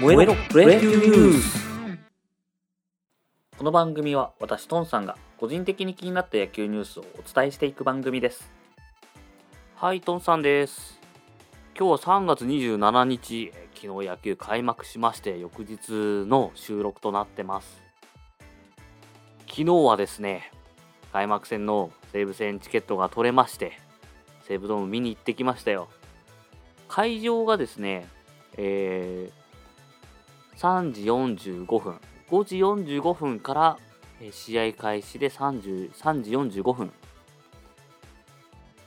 燃えろプロ野球ニュースこの番組は私トンさんが個人的に気になった野球ニュースをお伝えしていく番組です。はいトンさんです。今日は3月27日昨日野球開幕しまして翌日の収録となってます。昨日はですね開幕戦の西武戦チケットが取れまして西武ドーム見に行ってきましたよ。会場がですねえー、3時45分。5時45分から試合開始で3 3時45分、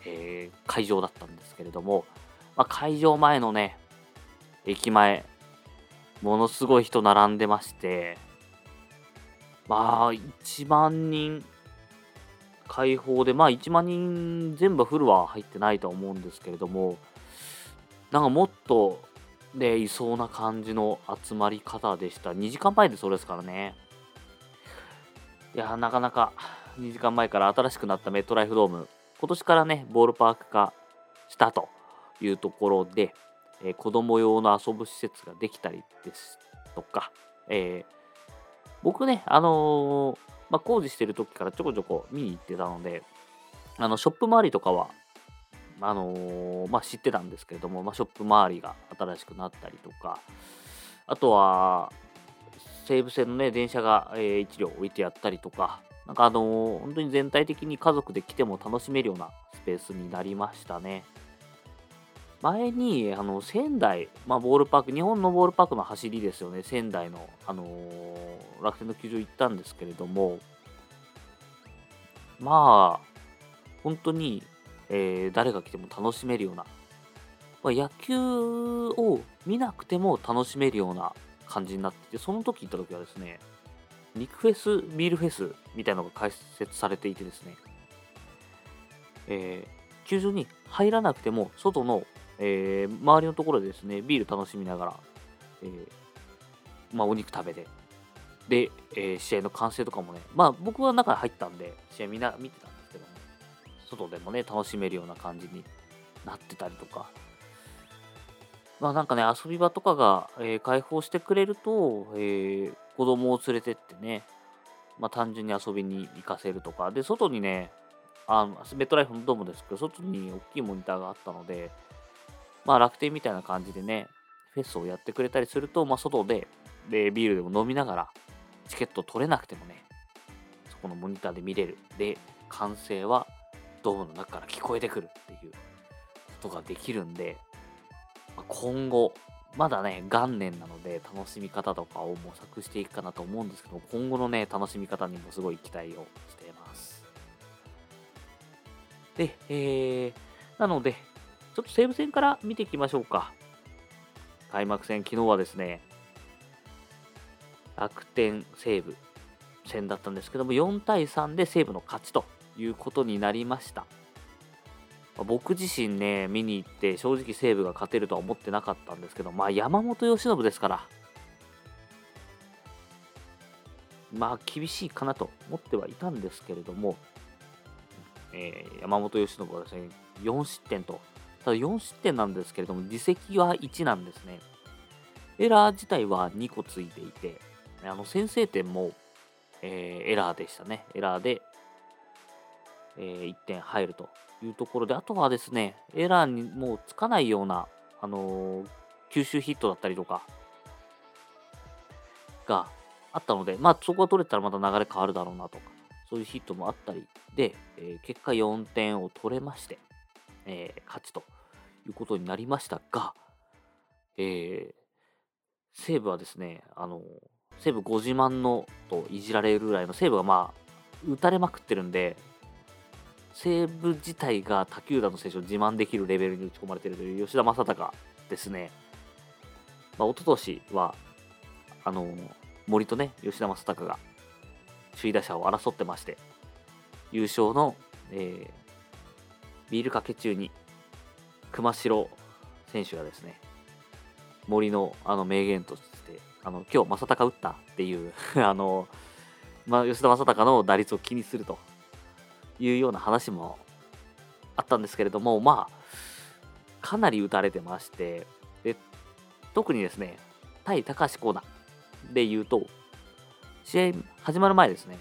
えー、会場だったんですけれども、まあ、会場前のね駅前ものすごい人並んでまして。まあ1万人開放でまあ1万人全部フルは入ってないと思うんですけれども。なんかもっとでいそうな感じの集まり方でした。2時間前でそうですからね。いや、なかなか2時間前から新しくなったメットライフドーム、今年からね、ボールパーク化したというところで、えー、子供用の遊ぶ施設ができたりですとか、えー、僕ね、あのー、まあ、工事してる時からちょこちょこ見に行ってたので、あのショップ周りとかはあの、まあ、知ってたんですけれども、まあ、ショップ周りが新しくなったりとか、あとは、西武線のね、電車が、え、1両置いてあったりとか、なんかあの、本当に全体的に家族で来ても楽しめるようなスペースになりましたね。前に、あの、仙台、まあ、ボールパーク、日本のボールパークの走りですよね、仙台の、あのー、楽天の球場行ったんですけれども、まあ、本当にえー、誰が来ても楽しめるような、まあ、野球を見なくても楽しめるような感じになってて、その時行った時はですね、肉フェス、ビールフェスみたいなのが開設されていてですね、えー、球場に入らなくても、外の、えー、周りのところでですね、ビール楽しみながら、えー、まあ、お肉食べて、で、えー、試合の完成とかもね、まあ僕は中に入ったんで、試合みんな見てたん、外でもね、楽しめるような感じになってたりとか。まあなんかね、遊び場とかが、えー、開放してくれると、えー、子供を連れてってね、まあ単純に遊びに行かせるとか、で、外にね、あのメットライフのドームですけど、外に大きいモニターがあったので、まあ楽天みたいな感じでね、フェスをやってくれたりすると、まあ外で、で、ビールでも飲みながら、チケット取れなくてもね、そこのモニターで見れる。で、完成はドームの中から聞こえてくるっていうことができるんで、今後、まだね、元年なので楽しみ方とかを模索していくかなと思うんですけど、今後のね、楽しみ方にもすごい期待をしています。で、えー、なので、ちょっと西武戦から見ていきましょうか。開幕戦、昨日はですね、楽天西武戦だったんですけども、4対3で西武の勝ちということになりました。僕自身ね、見に行って正直西武が勝てるとは思ってなかったんですけど、まあ山本由伸ですから、まあ厳しいかなと思ってはいたんですけれども、えー、山本由伸はですね、4失点と、ただ4失点なんですけれども、自責は1なんですね。エラー自体は2個ついていて、あの先制点も、えー、エラーでしたね。エラーでえー、1点入るというところで、あとはですね、エラーにもうつかないような、あのー、吸収ヒットだったりとかがあったので、まあそこが取れたらまた流れ変わるだろうなとか、そういうヒットもあったりで、えー、結果4点を取れまして、えー、勝ちということになりましたが、えー、西武はですね、あの西武ご自慢のといじられるぐらいの西武がまあ打たれまくってるんで、西武自体が他球団の選手を自慢できるレベルに打ち込まれているという吉田正尚ですね。まあ、一昨年は、あの森とね、吉田正尚が首位打者を争ってまして、優勝の、えー、ビールかけ中に熊代選手がですね、森のあの名言として、あの今日正尚打ったっていう あの、まあ、吉田正尚の打率を気にするというような話もあったんですけれども、まあ、かなり打たれてまして、で特にですね、対高橋コーナーで言うと、試合始まる前ですね、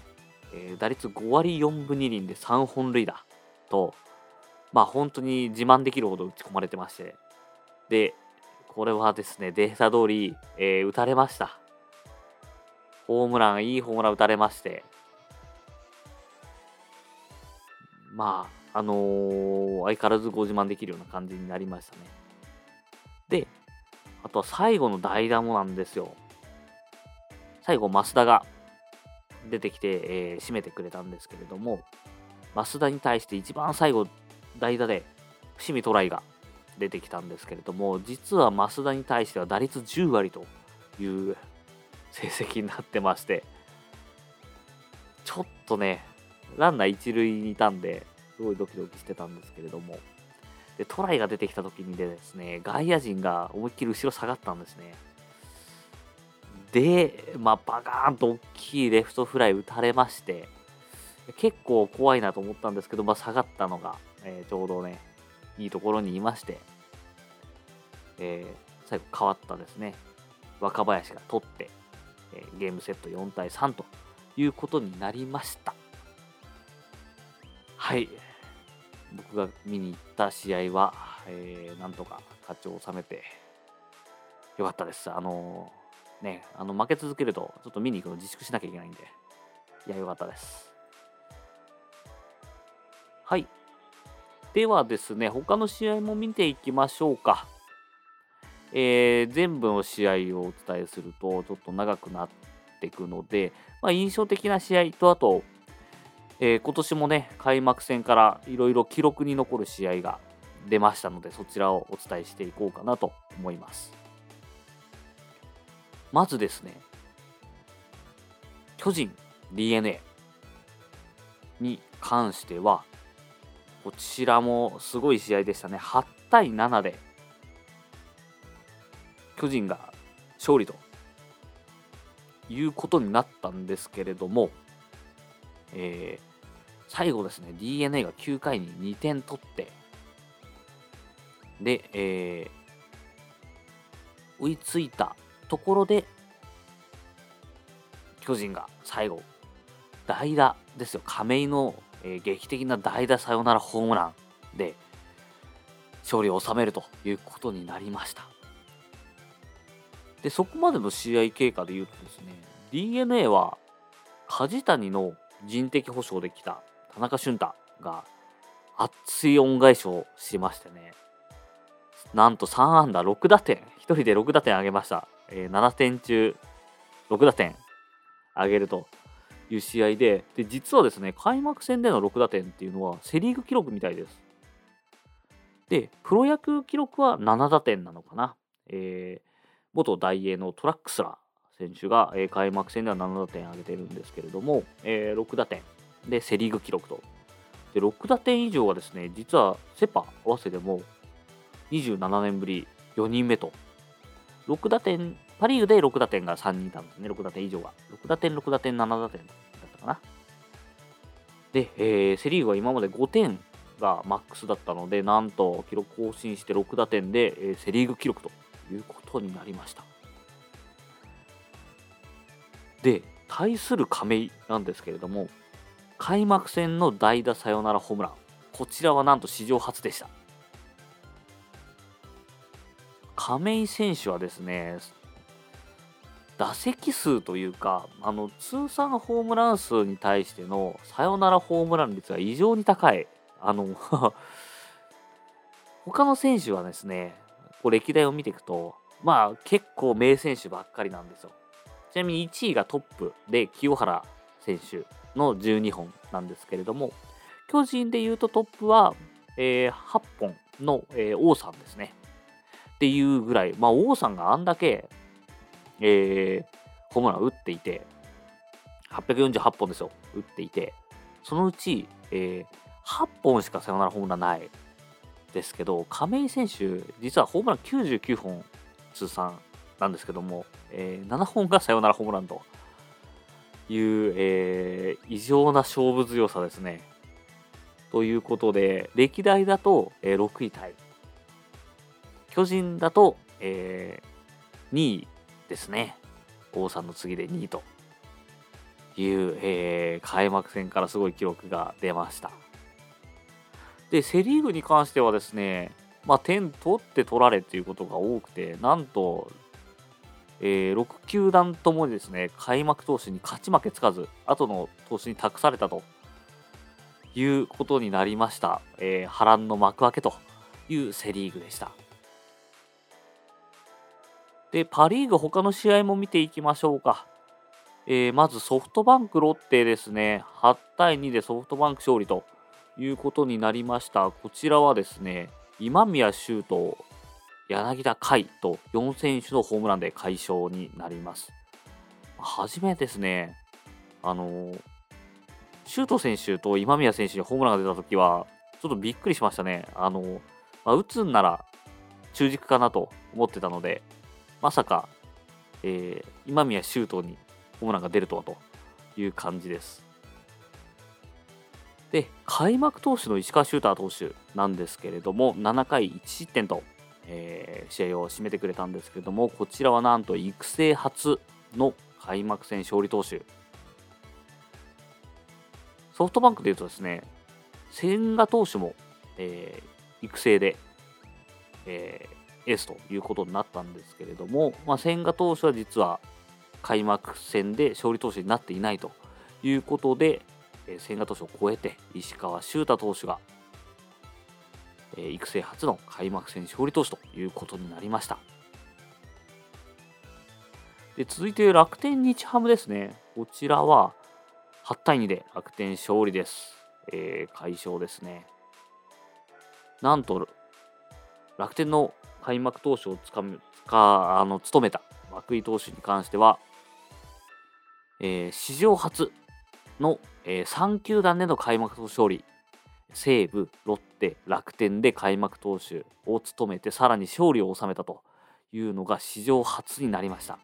えー、打率5割4分2厘で3本塁打と、まあ本当に自慢できるほど打ち込まれてまして、で、これはですね、データ通り、えー、打たれました。ホームラン、いいホームラン打たれまして、まあ、あのー、相変わらずご自慢できるような感じになりましたね。で、あとは最後の代打もなんですよ。最後、増田が出てきて、えー、締めてくれたんですけれども、増田に対して一番最後、代打で伏見トライが出てきたんですけれども、実は増田に対しては打率10割という成績になってまして、ちょっとね、ランナー一塁にいたんで、すごいドキドキしてたんですけれども、でトライが出てきた時にですね、外野陣が思いっきり後ろ下がったんですね。で、まあ、バカーンと大きいレフトフライ打たれまして、結構怖いなと思ったんですけど、まあ、下がったのが、えー、ちょうどね、いいところにいまして、えー、最後変わったですね、若林が取って、えー、ゲームセット4対3ということになりました。はい。僕が見に行った試合は、えー、なんとか勝ちを収めてよかったです。あのー、ね、あの負け続けると、ちょっと見に行くの自粛しなきゃいけないんで、いや、よかったです。はい。ではですね、他の試合も見ていきましょうか。えー、全部の試合をお伝えすると、ちょっと長くなっていくので、まあ、印象的な試合と、あと、えー、今年もね、開幕戦からいろいろ記録に残る試合が出ましたので、そちらをお伝えしていこうかなと思います。まずですね、巨人 DNA に関しては、こちらもすごい試合でしたね。8対7で、巨人が勝利ということになったんですけれども、えー、最後ですね、DNA が9回に2点取って、で、えー、追いついたところで、巨人が最後、代打ですよ、亀井の、えー、劇的な代打サヨナラホームランで、勝利を収めるということになりました。で、そこまでの試合経過で言うとですね、DNA は梶谷の人的保障できた田中俊太が熱い恩返しをしましてね、なんと3安打6打点、1人で6打点上げました。えー、7点中6打点上げるという試合で、で、実はですね、開幕戦での6打点っていうのはセ・リーグ記録みたいです。で、プロ野球記録は7打点なのかな。えー、元大英のトラックスラー選手が、えー、開幕戦では7打点上げてるんですけれども、えー、6打点で、セ・リーグ記録と。で、6打点以上はですね、実はセ・パ合わせても27年ぶり4人目と。6打点、パ・リーグで6打点が3人いたんですね、6打点以上が。6打点、6打点、7打点だったかな。で、えー、セ・リーグは今まで5点がマックスだったので、なんと記録更新して6打点で、えー、セ・リーグ記録ということになりました。で、対する亀井なんですけれども、開幕戦の代打サヨナラホームラン。こちらはなんと史上初でした。亀井選手はですね、打席数というか、あの通算ホームラン数に対してのサヨナラホームラン率が異常に高い。あの 他の選手はですね、こう歴代を見ていくと、まあ結構名選手ばっかりなんですよ。ちなみに1位がトップで清原選手の12本なんですけれども、巨人でいうとトップは、えー、8本の、えー、王さんですね。っていうぐらい、まあ、王さんがあんだけ、えー、ホームラン打っていて、848本ですよ、打っていて、そのうち、えー、8本しかサヨナラホームランないですけど、亀井選手、実はホームラン99本通算なんですけども、えー、7本がサヨナラホームランという、えー、異常な勝負強さですね。ということで、歴代だと、えー、6位タイ。巨人だと、えー、2位ですね。王さんの次で2位という、えー、開幕戦からすごい記録が出ました。で、セ・リーグに関してはですね、まあ、点取って取られっていうことが多くて、なんと、えー、6球団ともにですね、開幕投手に勝ち負けつかず、後の投手に託されたということになりました。えー、波乱の幕開けというセ・リーグでした。で、パ・リーグ他の試合も見ていきましょうか。えー、まずソフトバンク、ロッテですね、8対2でソフトバンク勝利ということになりました。こちらはですね、今宮修斗、柳田海と4選手のホームランで快勝になります。初めですね、あの、周東選手と今宮選手にホームランが出たときは、ちょっとびっくりしましたね。あの、まあ、打つんなら中軸かなと思ってたので、まさか、えー、今宮周東にホームランが出るとはという感じです。で、開幕投手の石川修太投手なんですけれども、7回1失点と、えー、試合を締めてくれたんですけども、こちらはなんと育成初の開幕戦勝利投手。ソフトバンクでいうとですね、千賀投手も、えー、育成で、えー、エースということになったんですけれども、まあ、千賀投手は実は開幕戦で勝利投手になっていないということで、え千賀投手を超えて石川修太投手が、え育成初の開幕戦勝利投手ということになりました。で続いて楽天日ハムですね。こちらは8対2で楽天勝利です、えー、快勝ですね。なんと楽天の開幕投手をつかむかあの務めた涌井投手に関しては、えー、史上初の、えー、3球団での開幕投手勝利西武、ロッテ、楽天で開幕投手を務めてさらに勝利を収めたというのが史上初になりました。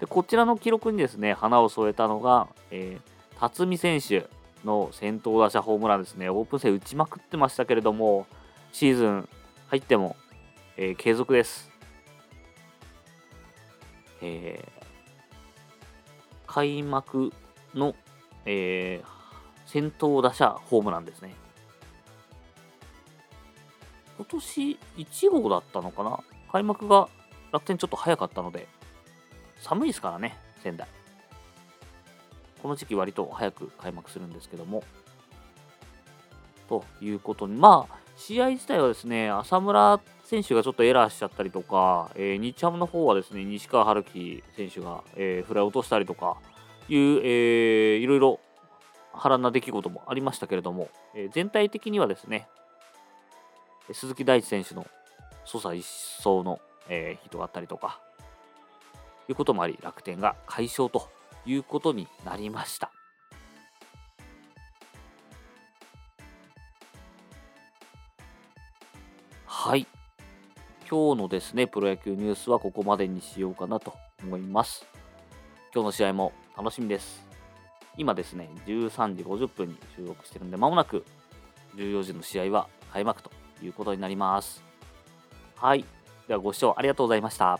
でこちらの記録にですね花を添えたのが、えー、辰巳選手の先頭打者ホームランですね。オープン戦打ちまくってましたけれどもシーズン入っても、えー、継続です。えー、開幕の、えー、先頭打者ホームランですね。今年1号だったのかな？開幕が楽天ちょっと早かったので、寒いですからね、仙台。この時期割と早く開幕するんですけども。ということに、まあ、試合自体はですね、浅村選手がちょっとエラーしちゃったりとか、えー、日ハムの方はですね、西川春樹選手が、えー、フライ落としたりとか、いう、えー、いろいろ波乱な出来事もありましたけれども、えー、全体的にはですね、鈴木大地選手の操作一掃の、えー、ヒットがあったりとか、いうこともあり、楽天が快勝ということになりました。はい。今日のですね、プロ野球ニュースはここまでにしようかなと思います。今日の試合も楽しみです。今ですね、13時50分に収録してるんで、まもなく14時の試合は開幕ということになります。はい。ではご視聴ありがとうございました。